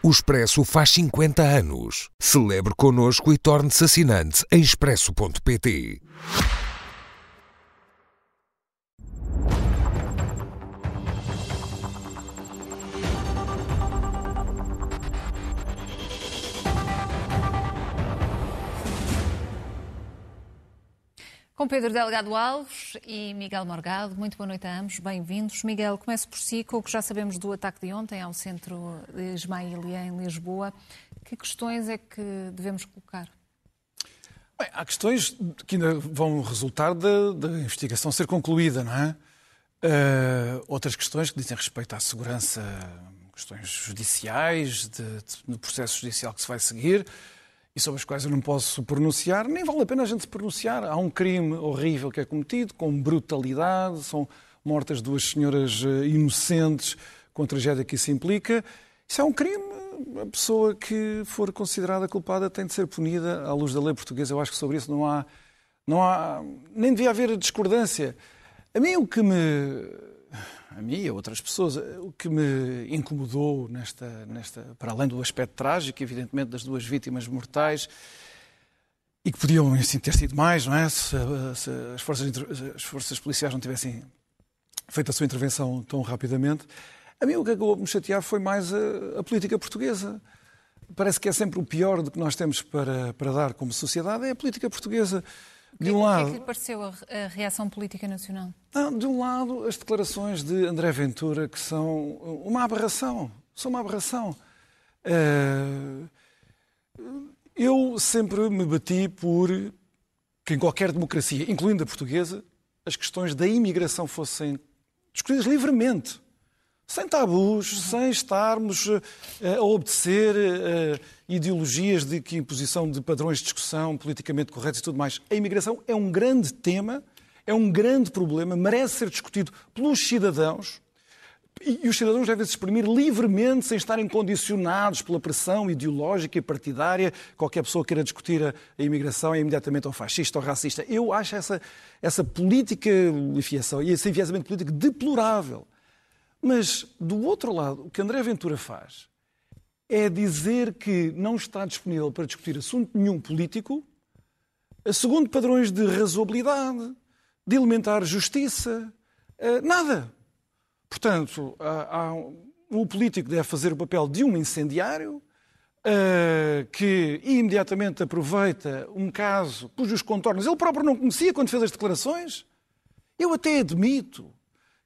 O Expresso faz 50 anos. Celebre connosco e torne-se assinante em expresso.pt. Com Pedro Delgado Alves e Miguel Morgado. Muito boa noite a ambos, bem-vindos. Miguel, começo por si, com o que já sabemos do ataque de ontem ao centro de Ismailia, em Lisboa. Que questões é que devemos colocar? Bem, há questões que ainda vão resultar da, da investigação ser concluída, não é? Uh, outras questões que dizem respeito à segurança, questões judiciais, de, de, do processo judicial que se vai seguir e sobre as quais eu não posso pronunciar, nem vale a pena a gente se pronunciar. Há um crime horrível que é cometido, com brutalidade, são mortas duas senhoras eh, inocentes, com a tragédia que isso implica. Isso é um crime. A pessoa que for considerada culpada tem de ser punida à luz da lei portuguesa. Eu acho que sobre isso não há. Não há nem devia haver discordância. A mim o que me a mim e a outras pessoas, o que me incomodou nesta, nesta, para além do aspecto trágico, evidentemente, das duas vítimas mortais, e que podiam assim, ter sido mais, não é? Se, se as, forças, as forças policiais não tivessem feito a sua intervenção tão rapidamente. A mim o que acabou de me chatear foi mais a, a, política portuguesa. Parece que é sempre o pior do que nós temos para, para dar como sociedade, é a política portuguesa. De um lado, o que é que lhe pareceu a, a reação política nacional? De um lado, as declarações de André Ventura, que são uma aberração. São uma aberração. Uh, eu sempre me bati por que em qualquer democracia, incluindo a portuguesa, as questões da imigração fossem discutidas livremente sem tabus, sem estarmos eh, a obedecer uh, ideologias de que imposição de padrões de discussão politicamente corretos e tudo mais. A imigração é um grande tema, é um grande problema, merece ser discutido pelos cidadãos. E, os cidadãos devem se exprimir livremente, sem estarem condicionados pela pressão ideológica e partidária. Qualquer pessoa queira discutir a, imigração é imediatamente ou fascista ou racista. Eu acho essa, essa política, e esse enviesamento político deplorável. Mas, do outro lado, o que André Ventura faz é dizer que não está disponível para discutir assunto nenhum político, segundo padrões de razoabilidade, de elementar justiça, eh, nada. Portanto, há, há, o político deve fazer o papel de um incendiário, Uh, que imediatamente aproveita um caso cujos contornos ele próprio não conhecia quando fez as declarações. Eu até admito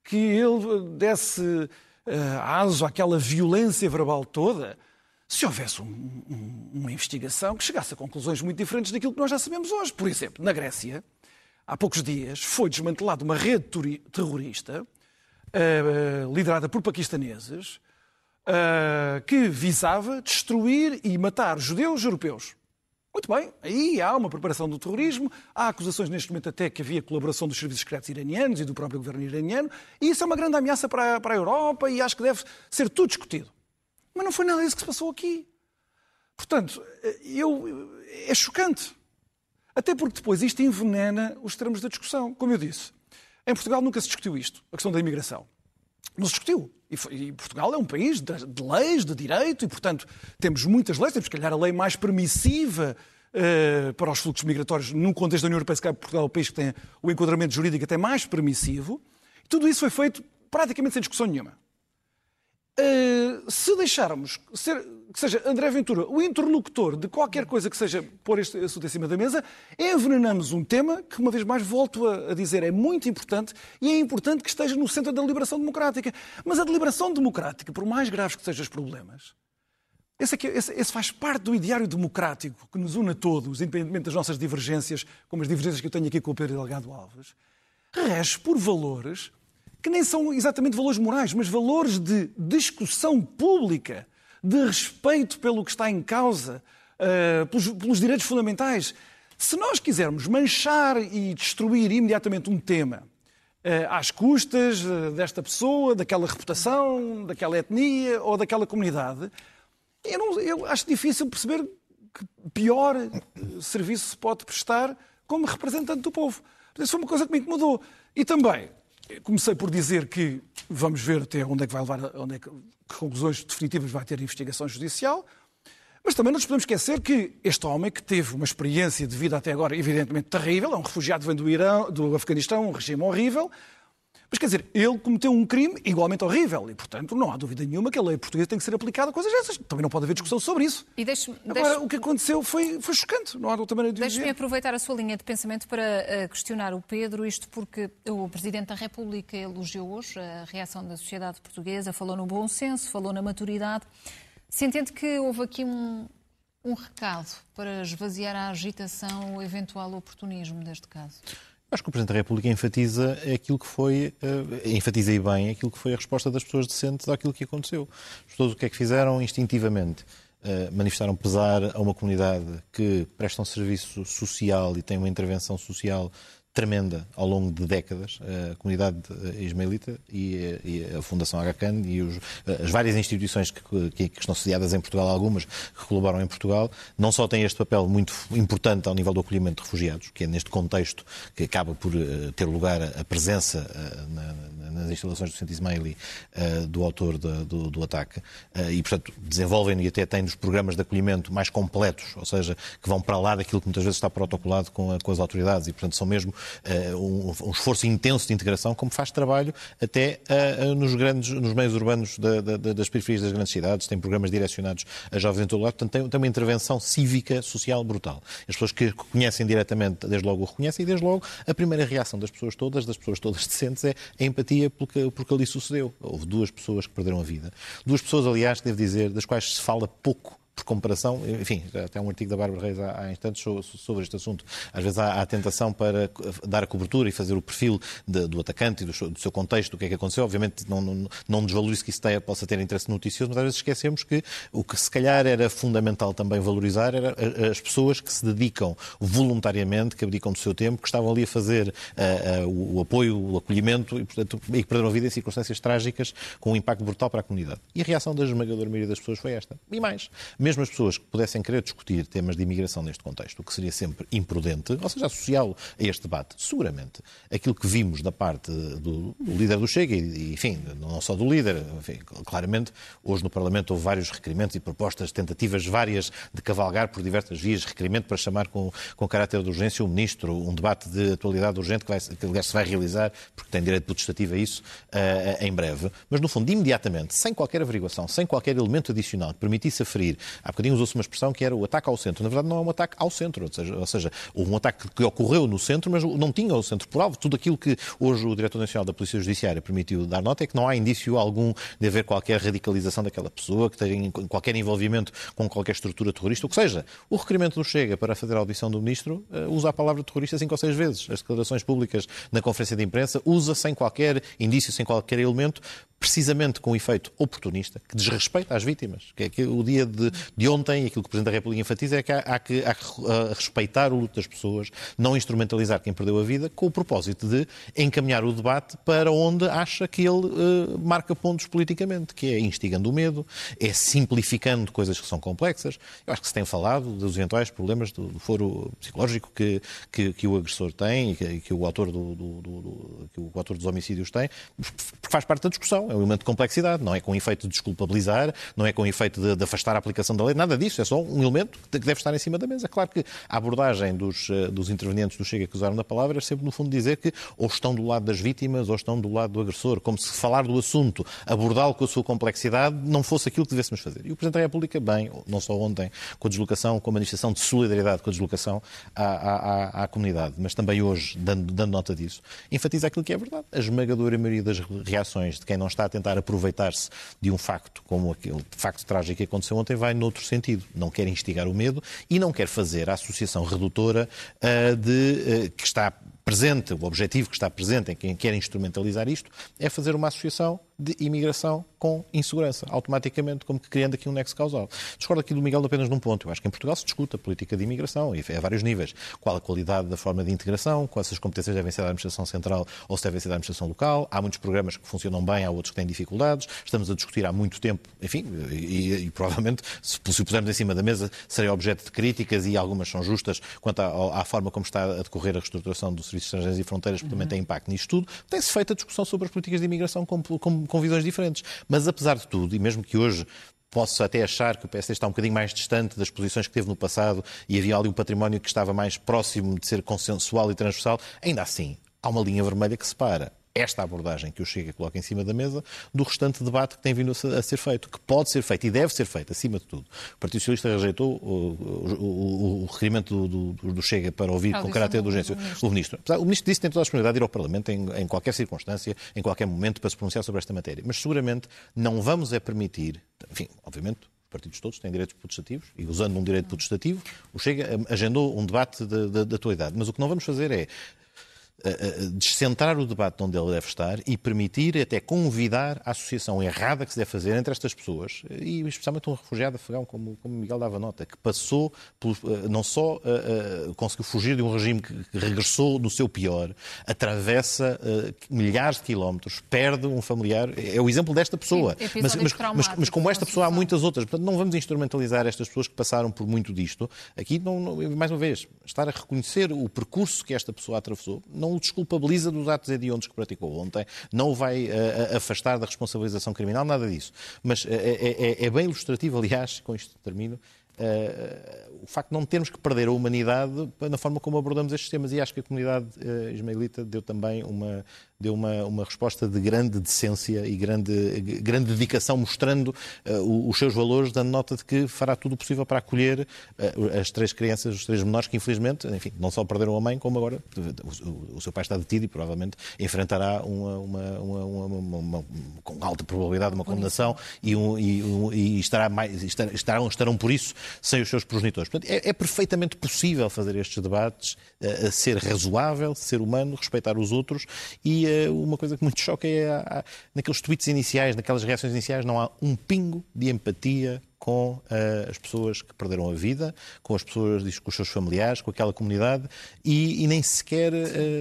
que ele desse uh, aso àquela violência verbal toda, se houvesse um, um, uma investigação que chegasse a conclusões muito diferentes daquilo que nós já sabemos hoje. Por exemplo, na Grécia, há poucos dias, foi desmantelada uma rede terrorista uh, liderada por paquistaneses uh, que visava destruir e matar judeus europeus. Muito bem, aí há uma preparação do terrorismo, há acusações neste momento até que havia colaboração dos serviços secretos iranianos e do próprio governo iraniano, e isso é uma grande ameaça para a, para a Europa e acho que deve ser tudo discutido. Mas não foi nada disso que se passou aqui. Portanto, eu, é chocante. Até porque depois isto envenena os termos da discussão. Como eu disse, em Portugal nunca se discutiu isto, a questão da imigração. Não se discutiu. E, Portugal é um país de, de, leis, de direito, e, portanto, temos muitas leis. Temos, se calhar, a lei mais permissiva uh, para os fluxos migratórios no contexto da União Europeia. Se calhar, Portugal é o país que tem o enquadramento jurídico até mais permissivo. E tudo isso foi feito praticamente sem discussão nenhuma. Uh, se deixarmos ser, que seja André Ventura o interlocutor de qualquer coisa que seja pôr este assunto em cima da mesa, envenenamos um tema que, uma vez mais, volto a, a, dizer, é muito importante e é importante que esteja no centro da deliberação democrática. Mas a deliberação democrática, por mais graves que sejam os problemas, esse, aqui, esse, esse faz parte do ideário democrático que nos une a todos, independentemente das nossas divergências, como as divergências que eu tenho aqui com o Pedro Delgado Alves, rege por valores que nem são exatamente valores morais, mas valores de discussão pública, de respeito pelo que está em causa, uh, pelos, pelos direitos fundamentais. Se nós quisermos manchar e destruir imediatamente um tema uh, às custas uh, desta pessoa, daquela reputação, daquela etnia ou daquela comunidade, eu, não, eu acho difícil perceber que pior serviço se pode prestar como representante do povo. Isso foi uma coisa que me incomodou. E também, comecei por dizer que vamos ver até onde é que vai levar, onde é que, que conclusões definitivas vai ter a investigação judicial. Mas também não nos podemos esquecer que este homem, que teve uma experiência de vida até agora evidentemente terrível, é um refugiado vem do, Irão, do Afeganistão, um regime horrível, mas quer dizer, ele cometeu um crime igualmente horrível e, portanto, não há dúvida nenhuma que a lei portuguesa tem que ser aplicada a coisas dessas. Também não pode haver discussão sobre isso. E deixe Agora, deixe o que aconteceu foi, foi chocante, não há outra maneira de Deixe-me aproveitar a sua linha de pensamento para uh, questionar o Pedro, isto porque o Presidente da República elogiou hoje a reação da sociedade portuguesa, falou no bom senso, falou na maturidade. Se entende que houve aqui um, um recado para esvaziar a agitação ou eventual oportunismo deste caso? Acho que o Presidente da República enfatiza aquilo que foi, uh, enfatiza e bem aquilo que foi a resposta das pessoas decentes àquilo que aconteceu. As pessoas o que é que fizeram instintivamente? Uh, manifestaram pesar a uma comunidade que presta um serviço social e tem uma intervenção social tremenda ao longo de décadas, a comunidade ismaelita e, a Fundação Agacan e os, as várias instituições que, que, que, estão sediadas em Portugal, algumas que colaboram em Portugal, não só têm este papel muito importante ao nível do acolhimento de refugiados, que é neste contexto que acaba por ter lugar a presença na, nas instalações do Centro Ismaili uh, do autor de, do, do, ataque, e, portanto, desenvolvem e até têm os programas de acolhimento mais completos, ou seja, que vão para lá daquilo que muitas vezes está protocolado com, a, com as autoridades e, portanto, são mesmo uh, um, um, esforço intenso de integração, como faz trabalho até nos, grandes, nos meios urbanos da, da, das periferias das grandes cidades, tem programas direcionados a jovens em todo lado, portanto tem, tem, uma intervenção cívica, social brutal. As pessoas que conhecem diretamente, desde logo o reconhecem, e desde logo a primeira reação das pessoas todas, das pessoas todas decentes, é a empatia pelo que, pelo que ali sucedeu. Houve duas pessoas que perderam a vida. Duas pessoas, aliás, devo dizer, das quais se fala pouco por comparação, enfim, até um artigo da Bárbara Reis há, há instantes sobre este assunto. Às vezes há, há a tentação para dar a cobertura e fazer o perfil de, do atacante e do, do, seu contexto, do que é que aconteceu. Obviamente não, não, não desvalorizo que isso tenha, possa ter interesse noticioso, mas às vezes esquecemos que o que se calhar era fundamental também valorizar era as pessoas que se dedicam voluntariamente, que abdicam do seu tempo, que estavam ali a fazer uh, uh, o, o, apoio, o acolhimento e, portanto, e que perderam a vida em circunstâncias trágicas com um impacto brutal para a comunidade. E a reação da esmagadora maioria das pessoas foi esta. E mais, mesmo as pessoas que pudessem querer discutir temas de imigração neste contexto, o que seria sempre imprudente, ou seja, associá-lo a este debate, seguramente aquilo que vimos da parte do, do líder do Chega, e, enfim, não só do líder, enfim, claramente, hoje no Parlamento houve vários requerimentos e propostas, tentativas várias de cavalgar por diversas vias, requerimento para chamar com, com caráter de urgência o Ministro, um debate de atualidade urgente que, vai, que aliás se vai realizar, porque tem direito potestativo a isso, uh, em breve. Mas, no fundo, imediatamente, sem qualquer averiguação, sem qualquer elemento adicional que permitisse aferir, há bocadinho usou-se uma expressão que era o ataque ao centro. Na verdade, não é um ataque ao centro, ou seja, ou seja houve um ataque que ocorreu no centro, mas não tinha o centro por alvo. Tudo aquilo que hoje o Diretor Nacional da Polícia Judiciária permitiu dar nota é que não há indício algum de haver qualquer radicalização daquela pessoa, que tenha qualquer envolvimento com qualquer estrutura terrorista, ou que seja, o requerimento do Chega para fazer a audição do Ministro uh, usa a palavra terrorista cinco ou seis vezes. As declarações públicas na conferência de imprensa usa sem qualquer indício, sem qualquer elemento, precisamente com um efeito oportunista, que desrespeita as vítimas. Que é que o dia de, de ontem, aquilo que o Presidente da República enfatiza é que há, há que, há uh, respeitar o luto das pessoas, não instrumentalizar quem perdeu a vida, com o propósito de encaminhar o debate para onde acha que ele uh, marca pontos politicamente, que é instigando o medo, é simplificando coisas que são complexas. Eu acho que se tem falado dos eventuais problemas do, do foro psicológico que, que, que, o agressor tem e que, que o autor do, do, que o autor dos homicídios tem, faz parte da discussão é um elemento de complexidade, não é com efeito de desculpabilizar, não é com efeito de, de, afastar a aplicação da lei, nada disso, é só um elemento que deve estar em cima da mesa. Claro que a abordagem dos, eh, dos intervenientes do Chega que usaram da palavra é sempre, no fundo, dizer que ou estão do lado das vítimas ou estão do lado do agressor, como se falar do assunto, abordá-lo com a sua complexidade, não fosse aquilo que devêssemos fazer. E o Presidente da República, bem, não só ontem, com a deslocação, com a manifestação de solidariedade com a deslocação à, à, à comunidade, mas também hoje, dando, dando nota disso, enfatiza aquilo que é verdade. A esmagadora maioria das reações de quem não está está a tentar aproveitar-se de um facto como aquele facto trágico que aconteceu ontem vai noutro sentido. Não quer instigar o medo e não quer fazer a associação redutora uh, de, uh, que está presente, o objetivo que está presente em quem quer instrumentalizar isto, é fazer uma associação de imigração com insegurança, automaticamente, como que criando aqui um nexo causal. Discordo aqui do Miguel apenas num ponto. Eu acho que em Portugal se discute a política de imigração, e a vários níveis. Qual a qualidade da forma de integração, quais as competências devem ser da administração central ou se devem ser da administração local. Há muitos programas que funcionam bem, há outros que têm dificuldades. Estamos a discutir há muito tempo, enfim, e, e, e provavelmente, se, se pusermos em cima da mesa, seria objeto de críticas e algumas são justas quanto à, à forma como está a decorrer a reestruturação dos serviços estrangeiros e fronteiras, porque uhum. também tem impacto nisto tudo. Tem-se feito a discussão sobre as políticas de imigração com, com, com visões diferentes. Mas, apesar de tudo, e mesmo que hoje posso até achar que o PSD está um bocadinho mais distante das posições que teve no passado e havia ali um património que estava mais próximo de ser consensual e transversal, ainda assim, há uma linha vermelha que separa esta abordagem que o Chega coloca em cima da mesa do restante debate que tem vindo a ser feito, que pode ser feito e deve ser feito, acima de tudo. O Partido Socialista rejeitou o, o, o requerimento do, do, do, Chega para ouvir com caráter de urgência o Ministro. O Ministro disse que tem toda a disponibilidade de ir ao Parlamento em, em qualquer circunstância, em qualquer momento, para se pronunciar sobre esta matéria. Mas seguramente não vamos é permitir, enfim, obviamente, os partidos todos têm direitos protestativos e, usando um direito protestativo, o Chega agendou um debate da atualidade. Mas o que não vamos fazer é descentrar o debate onde ele deve estar e permitir até convidar a associação errada que se deve fazer entre estas pessoas, e especialmente um refugiado afegão, como, como Miguel dava nota, que passou, por, eh, não só uh, uh, conseguiu fugir de um regime que, regressou do seu pior, atravessa milhares de quilómetros, perde um familiar, é o exemplo desta pessoa. Sim, mas, mas, mas, mas, como esta pessoa há muitas outras, portanto não vamos instrumentalizar estas pessoas que passaram por muito disto. Aqui, não, não, mais uma vez, estar a reconhecer o percurso que esta pessoa atravessou, não o desculpabiliza dos atos hediondos que praticou ontem, não o vai uh, afastar da responsabilização criminal, nada disso. Mas é, é, é, bem ilustrativo, aliás, com isto termino, o facto de não termos que perder a humanidade na forma como abordamos estes temas. E acho que a comunidade uh, ismaelita deu também uma, deu uma, uma resposta de grande decência e grande, grande dedicação, mostrando uh, os seus valores, dando nota de que fará tudo o possível para acolher uh, as três crianças, os três menores, que infelizmente, enfim, não só perderam a mãe, como agora o, o seu pai está detido e provavelmente enfrentará uma, uma, uma, uma com alta probabilidade uma condenação e, um, e, um, e estará mais, estarão, estarão por isso sem os seus progenitores. Portanto, é, é perfeitamente possível fazer estes debates, uh, ser razoável, ser humano, respeitar os outros e uma coisa que muito choca é há, naqueles tweets iniciais, naquelas reações iniciais, não há um pingo de empatia com uh, as pessoas que perderam a vida, com as pessoas, com os seus familiares, com aquela comunidade e, e nem sequer uh,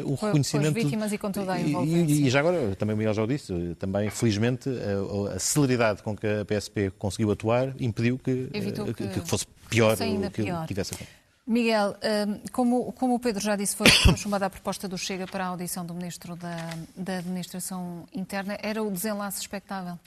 o reconhecimento. Com as vítimas e com toda a envolvência. E, e, já agora, também o Miguel já o disse, também, felizmente, a, a celeridade com que a PSP conseguiu atuar impediu que, que, que, que fosse pior o que pior. tivesse acontecido. Miguel, hum, como, como o Pedro já disse, foi, foi chamada a proposta do Chega para a audição do Ministro da, da Administração Interna. Era o desenlace expectável?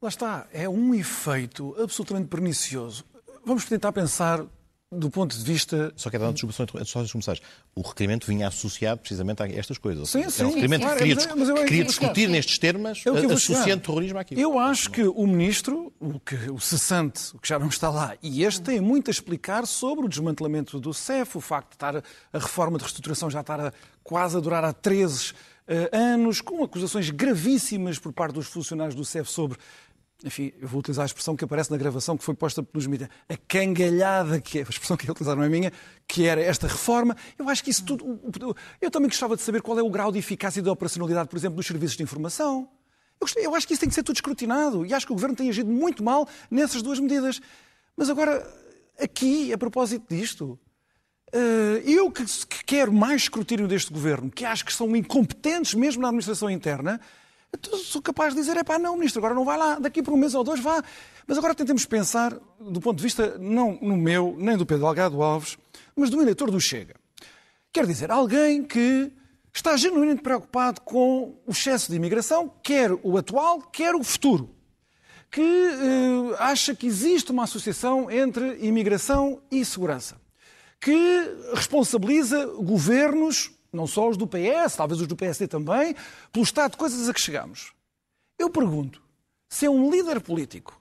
Lá está. É um efeito absolutamente pernicioso. Vamos tentar pensar do ponto de vista. Só quero dar uma desculpa só antes de O requerimento vinha associado precisamente a estas coisas. Sim, sim. Era um requerimento claro, que queria, mas eu, que queria discutir nestes termos, é associando terrorismo àquilo. Eu acho que o ministro, o, que, o cessante, o que já não está lá, e este tem muito a explicar sobre o desmantelamento do CEF, o facto de estar a reforma de reestruturação já estar a, quase a durar há 13 uh, eh, anos, com acusações gravíssimas por parte dos funcionários do CEF sobre enfim, eu vou utilizar a expressão que aparece na gravação que foi posta pelos mídias, a cangalhada, que é a expressão que ele utilizaram não é minha, que era esta reforma. Eu acho que isso tudo. Eu também gostava de saber qual é o grau de eficácia e de operacionalidade, por exemplo, dos serviços de informação. Eu, eu acho que isso tem que ser tudo escrutinado e acho que o governo tem agido muito mal nessas duas medidas. Mas agora, aqui, a propósito disto, eh, eu que quero mais escrutínio deste governo, que acho que são incompetentes mesmo na administração interna, sou capaz de dizer, é pá, não, ministro, agora não vai lá, daqui por um mês ou dois vá. Mas agora tentemos pensar, do ponto de vista não no meu, nem do Pedro Algado Alves, mas do eleitor do Chega. Quer dizer, alguém que está genuinamente preocupado com o excesso de imigração, quer o atual, quer o futuro. Que eh, acha que existe uma associação entre imigração e segurança. Que responsabiliza governos não só os do PS, talvez os do PSD também, pelo estado de coisas a que chegamos. Eu pergunto, se é um líder político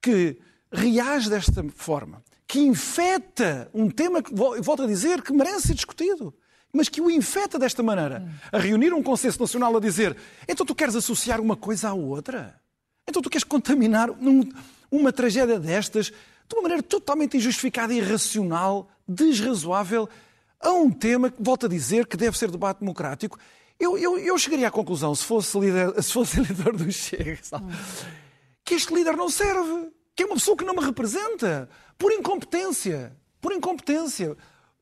que reage desta forma, que infeta um tema que, volto a dizer, que merece ser discutido, mas que o infeta desta maneira, a reunir um consenso nacional a dizer então tu queres associar uma coisa à outra? Então tu queres contaminar um, uma tragédia destas de uma maneira totalmente injustificada, irracional, desrazoável, a um tema que, volto a dizer, que deve ser debate democrático. Eu, eu, eu chegaria à conclusão, se fosse, líder, se fosse eleitor do Chega, que este líder não serve, que é uma pessoa que não me representa, por incompetência. Por incompetência.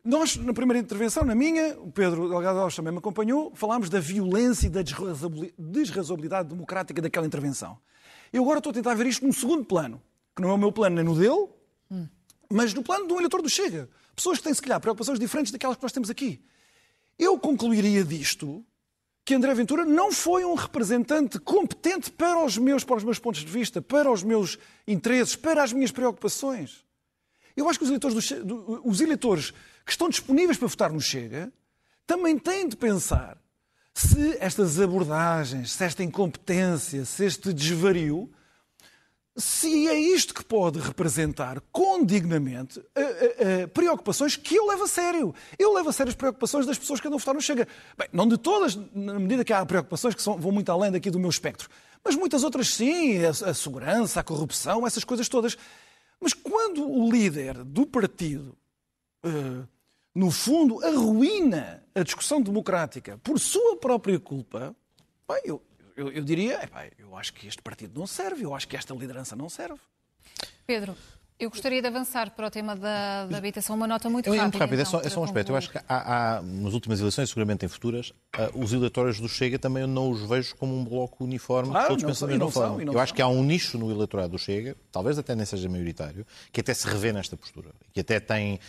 Nós, na primeira intervenção, na minha, o Pedro Delgado Alves também me acompanhou, falámos da violência e da desrazoabilidade democrática daquela intervenção. Eu agora estou a tentar ver isto num segundo plano, que não é o meu plano nem no dele, hum. mas no plano de um eleitor do Chega. Pessoas que têm, se calhar, preocupações diferentes daquelas que nós temos aqui. Eu concluiria disto que André Ventura não foi um representante competente para os meus, para os meus pontos de vista, para os meus interesses, para as minhas preocupações. Eu acho que os eleitores, do, os eleitores que estão disponíveis para votar no Chega também têm de pensar se estas abordagens, se esta incompetência, se este desvario se é isto que pode representar condignamente uh, uh, uh, preocupações que eu levo a sério. Eu levo a sério as preocupações das pessoas que andam a votar no Chega. Bem, não de todas, na medida que há preocupações que são, vão muito além daqui do meu espectro. Mas muitas outras sim, a, a segurança, a corrupção, essas coisas todas. Mas quando o líder do partido, no fundo, arruína a discussão democrática por sua própria culpa, bem, eu, eu, eu diria, epá, eu acho que este partido não serve, eu acho que esta liderança não serve. Pedro, eu gostaria de avançar para o tema da, da habitação, uma nota muito rápida. É muito rápida, então, é, só, é só um aspecto. Eu acho que há, há, nas últimas eleições, seguramente em futuras, uh, os eleitores do Chega também eu não os vejo como um bloco uniforme, claro, todos pensam da mesma forma. Eu acho que há um nicho no eleitorado do Chega, talvez até nem seja maioritário, que até se revê nesta postura, que até tem uh,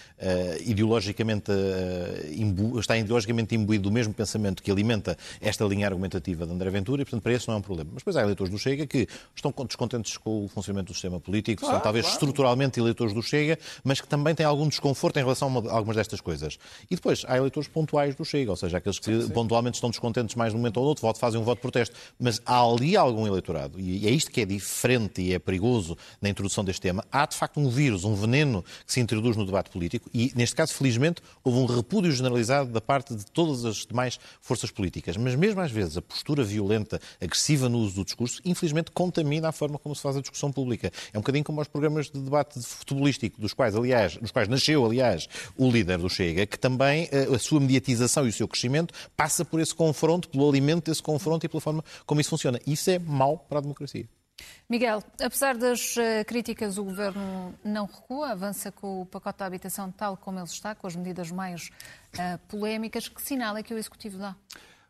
ideologicamente, uh, imbu, está ideologicamente imbuído do mesmo pensamento que alimenta esta linha argumentativa de André Ventura e, portanto, para isso não é um problema. Mas depois há eleitores do Chega que estão descontentes com o funcionamento do sistema político, claro, são talvez claro. estruturalmente eleitores do Chega, mas que também têm algum desconforto em relação a algumas destas coisas. E depois, há eleitores pontuais do Chega, ou seja, aqueles que sim, pontualmente estão descontentes mais num momento ou no outro, fazem um voto de protesto. Mas há ali algum eleitorado, e é isto que é diferente e é perigoso na introdução deste tema. Há, de facto, um vírus, um veneno que se introduz no debate político e, neste caso, felizmente, houve um repúdio generalizado da parte de todas as demais forças políticas. Mas, mesmo às vezes, a postura violenta, agressiva no uso do discurso, infelizmente, contamina a forma como se faz a discussão pública. É um bocadinho como os programas de debate futebolístico dos quais, aliás, dos quais nasceu, aliás, o líder do Chega, que também eh, a sua mediatização e o seu crescimento passa por esse confronto, pelo alimento desse confronto e pela forma como isso funciona. Isso é mau para a democracia. Miguel, apesar das eh, críticas, o Governo não recua, avança com o pacote da habitação tal como ele está, com as medidas mais uh, polémicas. Que sinal é que o Executivo dá?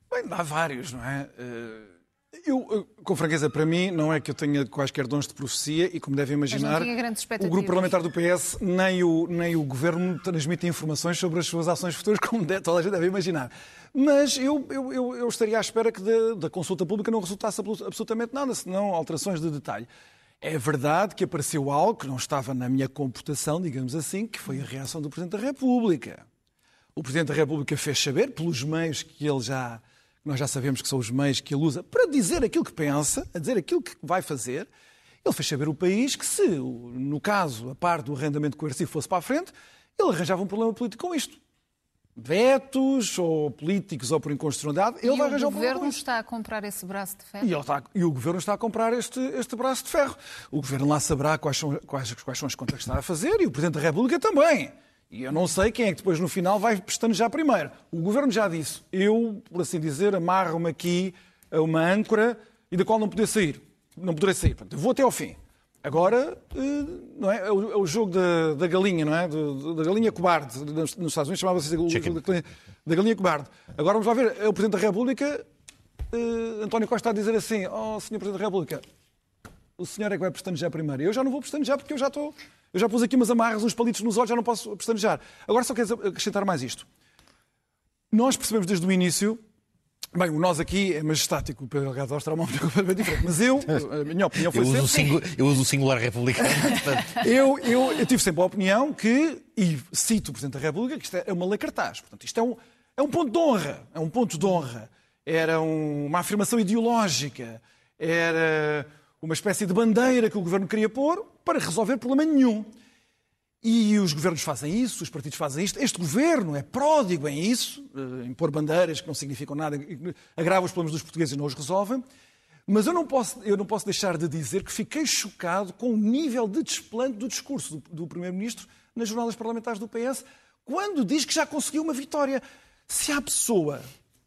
Bem, dá vários, não é? Uh eu, com franqueza, para mim, não é que eu tenha quaisquer dons de profecia e, como devem imaginar, o grupo parlamentar do PS nem o, nem o governo transmitem informações sobre as suas ações futuras, como toda a gente deve imaginar. Mas eu, eu, eu, eu estaria à espera que da, da, consulta pública não resultasse absolutamente nada, senão alterações de detalhe. É verdade que apareceu algo que não estava na minha computação, digamos assim, que foi a reação do Presidente da República. O Presidente da República fez saber, pelos meios que ele já nós já sabemos que são os meios que ele usa para dizer aquilo que pensa, a dizer aquilo que vai fazer. Ele fez saber o país que se, no caso, a parte do arrendamento coercivo fosse para a frente, ele arranjava um problema político com isto. Vetos, ou políticos, ou por inconstitucionalidade, ele e vai arranjar um problema com o governo está a comprar esse braço de ferro? E, está, e, o governo está a comprar este, este braço de ferro. O governo lá saberá quais são, quais, quais são as contas que está a fazer e o Presidente da República também. E eu não sei quem é que depois no final vai pestanejar primeiro. O governo já disse, eu, por assim dizer, amarro-me aqui a uma âncora e da qual não poder sair. Não poderei sair. Portanto, eu vou até ao fim. Agora, eh, não é? É o, é jogo da, da, galinha, não é? Da, galinha cobarde. Nos Estados Unidos chamava-se o jogo da, da, galinha cobarde. Agora vamos lá ver. É o Presidente da República, uh, António Costa, está a dizer assim: Oh, Senhor Presidente da República, o senhor é que vai pestanejar primeiro. Eu já não vou pestanejar porque eu já estou eu já pus aqui umas amarras, uns palitos nos olhos, já não posso pestanejar. Agora só quero acrescentar mais isto. Nós percebemos desde o início Bem, o nós aqui é majestático, o Pedro Delgado Alves terá uma opinião completamente diferente. Mas eu, a minha opinião foi eu sempre... Eu uso o singular republicano. eu, eu, eu, tive sempre a opinião que, e cito o Presidente da República, que isto é uma lei cartaz. Portanto, isto é um, é um ponto de honra. É um ponto de honra. Era um, uma afirmação ideológica. Era uma espécie de bandeira que o governo queria pôr para resolver problema nenhum. E os governos fazem isso, os partidos fazem isto. Este governo é pródigo em isso, eh, em pôr bandeiras que não significam nada, agrava os problemas dos portugueses e não os resolvem. Mas eu não posso, eu não posso deixar de dizer que fiquei chocado com o nível de desplante do discurso do, do Primeiro-Ministro nas jornadas parlamentares do PS, quando diz que já conseguiu uma vitória. Se há pessoa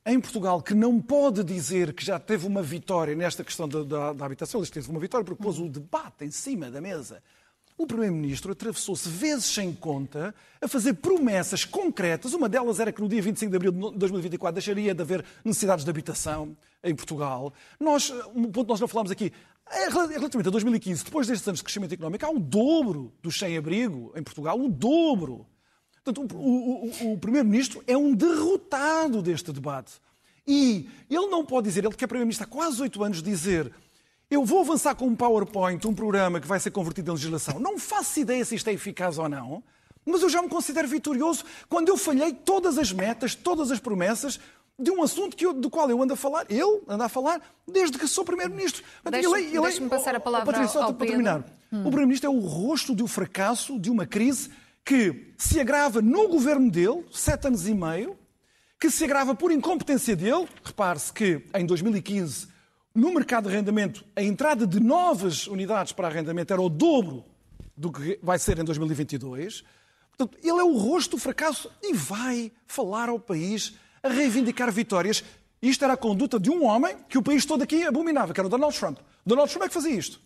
em Portugal que não pode dizer que já teve uma vitória nesta questão da, da, da habitação, ele teve uma vitória porque pôs o debate em cima da mesa. O Primeiro-Ministro atravessou-se vezes sem conta a fazer promessas concretas. Uma delas era que no dia 25 de abril de 2024 deixaria de haver necessidades de habitação em Portugal. Nós, um ponto que nós não falámos aqui, é relativamente a 2015, depois destes anos de crescimento económico, há um dobro dos sem-abrigo em Portugal, um dobro. Portanto, o, o, o Primeiro-Ministro é um derrotado deste debate. E ele não pode dizer, ele que é Primeiro-Ministro há quase oito anos, dizer eu vou avançar com um PowerPoint, um programa que vai ser convertido em legislação. Não faço ideia se isto é eficaz ou não, mas eu já me considero vitorioso quando eu falhei todas as metas, todas as promessas de um assunto que eu, do qual eu ando a falar, ele anda a falar, desde que sou Primeiro-Ministro. Deixe-me deixe passar a palavra Patrícia, ao, ao para terminar. Hum. O Primeiro-Ministro é o rosto do fracasso de uma crise que se agrava no governo dele, sete anos e meio, que se agrava por incompetência dele. Repare-se que em 2015, no mercado de arrendamento, a entrada de novas unidades para arrendamento era o dobro do que vai ser em 2022. Portanto, ele é o rosto do fracasso e vai falar ao país a reivindicar vitórias. Isto era a conduta de um homem que o país todo aqui abominava, que era o Donald Trump. Donald Trump é que fazia isto.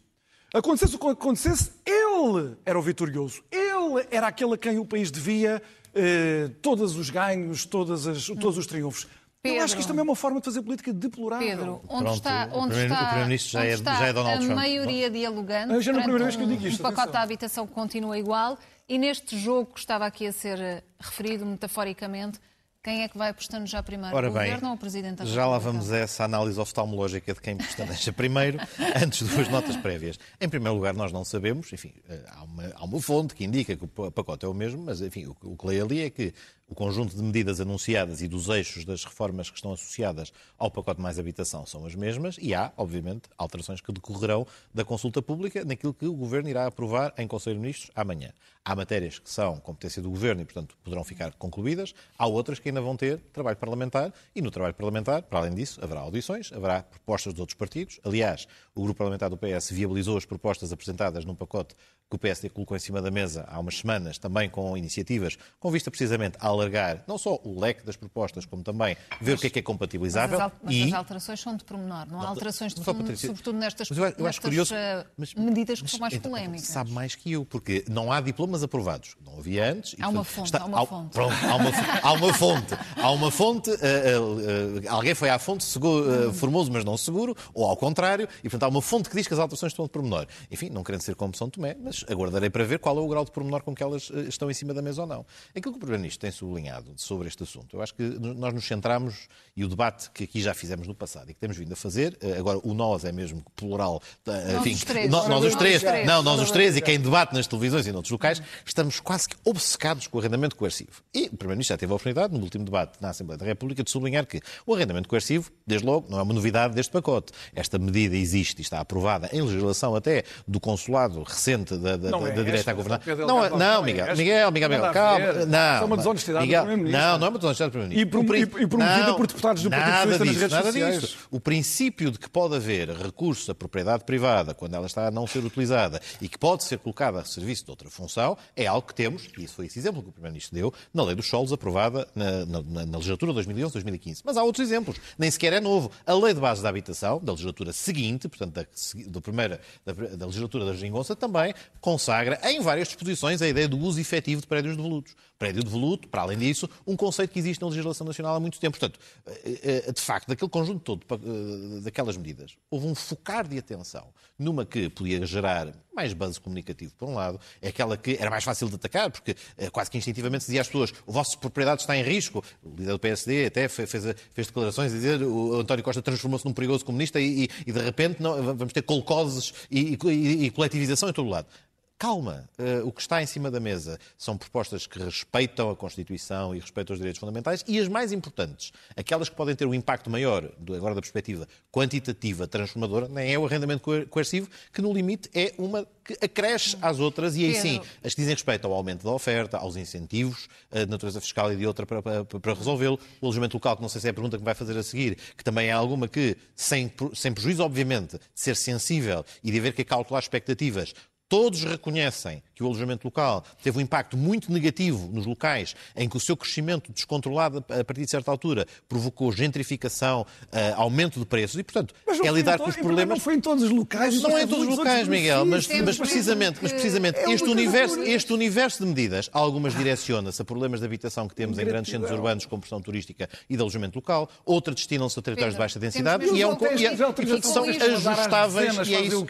Acontecesse o que acontecesse, ele era o vitorioso. Ele era aquele a quem o país devia eh, todos os ganhos, todas as, todos os triunfos. Pedro, Eu acho que isto também é uma forma de fazer política deplorável. Pedro, onde Pronto, está, onde o Primeiro-Ministro já, é, já é Donald a Trump. A maioria dialogante. Já não é a primeira vez que eu digo isto. O pacote da habitação continua igual. E neste jogo que estava aqui a ser eh, referido metaforicamente, quem é que vai apostando já primeiro? Ora o bem, governo ou o Presidente da Já lá vamos a essa análise oftalmológica de quem pestaneja primeiro, antes de duas notas prévias. Em primeiro lugar, nós não sabemos, enfim, eh, há uma, há uma fonte que indica que o pacote é o mesmo, mas enfim, o, o que leio ali é que o conjunto de medidas anunciadas e dos eixos das reformas que estão associadas ao pacote mais habitação são as mesmas e há, obviamente, alterações que decorrerão da consulta pública naquilo que o Governo irá aprovar em Conselho de Ministros amanhã. Há matérias que são competência do Governo e, portanto, poderão ficar concluídas. Há outras que ainda vão ter trabalho parlamentar e no trabalho parlamentar, para além disso, haverá audições, haverá propostas de outros partidos. Aliás, o Grupo Parlamentar do PS viabilizou as propostas apresentadas num pacote que o PSD colocou em cima da mesa há umas semanas, também com iniciativas, com vista precisamente a alargar não só o leque das propostas, como também ver mas, o que é que é compatibilizável. Mas as, mas e... as alterações são de pormenor, não há não, alterações de fundo, sobretudo nestas, mas eu, eu nestas curioso, uh, mas, medidas que são mais então, polémicas. Sabe mais que eu, porque não há diplomas aprovados. Não havia antes. Há uma fonte, está, há uma fonte. Pronto, há uma, há uma fonte. Há uma fonte, uh, uh, alguém foi à fonte, seguro, formoso, mas não seguro, ou ao contrário, e portanto há uma fonte que diz que as alterações estão de pormenor. Enfim, não querendo ser como São Tomé, mas aguardarei para ver ver qual é o grau de pormenor com que elas eh, estão em cima da mesa ou não. Aquilo que o Primeiro-Ministro tem sublinhado sobre este assunto, eu acho que nós nos centramos, e o debate que aqui já fizemos no passado e que temos vindo a fazer, eh, agora o nós é mesmo plural, eh, enfim, nós os três, nós, nós os três, não, nós os três e quem debate nas televisões e noutros locais, estamos quase que obcecados com o arrendamento coercivo. E o Primeiro-Ministro já teve a oportunidade, no último debate na Assembleia da República, de sublinhar que o arrendamento coercivo, desde logo, não é uma novidade deste pacote. Esta medida existe e está aprovada em legislação até do consulado recente da, da, da, é da direita à governança. Não, é, não, Miguel, Miguel, Miguel, Miguel, calma. Não, é uma desonestidade Miguel, do Primeiro-Ministro. Não, não é uma desonestidade do Primeiro-Ministro. E, promovida por deputados do Partido Socialista nas redes nada sociais. Disso. O princípio de que pode haver recurso à propriedade privada quando ela está a não ser utilizada e que pode ser colocada a serviço de outra função é algo que temos, e isso foi esse exemplo que o Primeiro-Ministro deu, na Lei dos Solos aprovada na, na, na legislatura 2011-2015. Mas há outros exemplos. Nem sequer é novo. A Lei de Base da Habitação, da legislatura seguinte, portanto, da, da primeira, da, da legislatura da Geringonça, também consagra em várias disposições a ideia do uso efetivo de prédios devolutos. Prédio devoluto, para além disso, um conceito que existe na legislação nacional há muito tempo. Portanto, eh, eh, de facto, daquele conjunto todo, eh, daquelas medidas, houve um focar de atenção numa que podia gerar mais buzz comunicativo, por um lado, é aquela que era mais fácil de atacar, porque quase que instintivamente se dizia às pessoas o vosso propriedade está em risco. O líder do PSD até fez, fez declarações a dizer o António Costa transformou-se num perigoso comunista e, e, de repente não, vamos ter colcoses e, e, e coletivização em todo o lado. Calma, uh, o que está em cima da mesa são propostas que respeitam a Constituição e respeitam os direitos fundamentais e as mais importantes, aquelas que podem ter um impacto maior, agora da perspectiva quantitativa, transformadora, nem é o arrendamento coercivo, que no limite é uma que acresce às outras e aí sim, as que dizem respeito ao aumento da oferta, aos incentivos eh, de natureza fiscal e de outra para, para, para resolvê-lo, o alojamento local, que não sei se é a pergunta que me vai fazer a seguir, que também é alguma que, sem, sem prejuízo, obviamente, de ser sensível e de haver que calcular expectativas, todos reconhecem que o alojamento local teve um impacto muito negativo nos locais em que o seu crescimento descontrolado a partir de certa altura provocou gentrificação, uh, aumento de preços e, portanto, é lidar com os problemas. Não foi em todos os locais. Não é em todos os locais, Miguel, mas, mas precisamente, mas precisamente é este, universo, este universo de medidas, algumas direciona-se a problemas de habitação que temos em grandes centros urbanos com pressão turística e de alojamento local, outras destinam-se a territórios de baixa densidade e, é um, e, é, e são ajustáveis e é isso,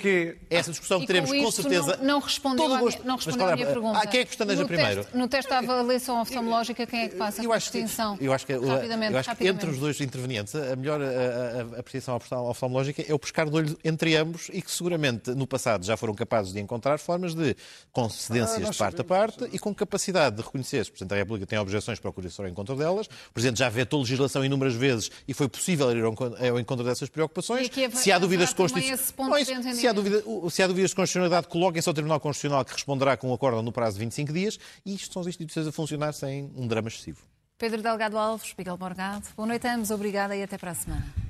essa discussão que teremos com certeza. Não, não respondeu, todo gosto, não respondeu mas, à minha pergunta. Ah, quem é que pestaneja primeiro? Teste, no teste da avaliação oftalmológica, quem é que passa eu a distinção? Eu acho que, rapidamente, eu acho que entre os dois intervenientes, a melhor apreciação oftalmológica é o pescar de olho entre ambos e que seguramente no passado já foram capazes de encontrar formas de concedências ah, de parte a parte e com capacidade de reconhecer se o Presidente da República tem objeções, procure-se ao encontro delas. O Presidente já vetou legislação inúmeras vezes e foi possível ir ao encontro dessas preocupações. Se há dúvidas de constitucionalidade, se há, dúvida, se há dúvidas de constitucionalidade, coloquem-se ao Tribunal Constitucional que responderá com um acordo no prazo de 25 dias e isto são as instituições a funcionar sem um drama excessivo. Pedro Delgado Alves, Miguel Morgado, boa noite a ambos, obrigada e até para a semana.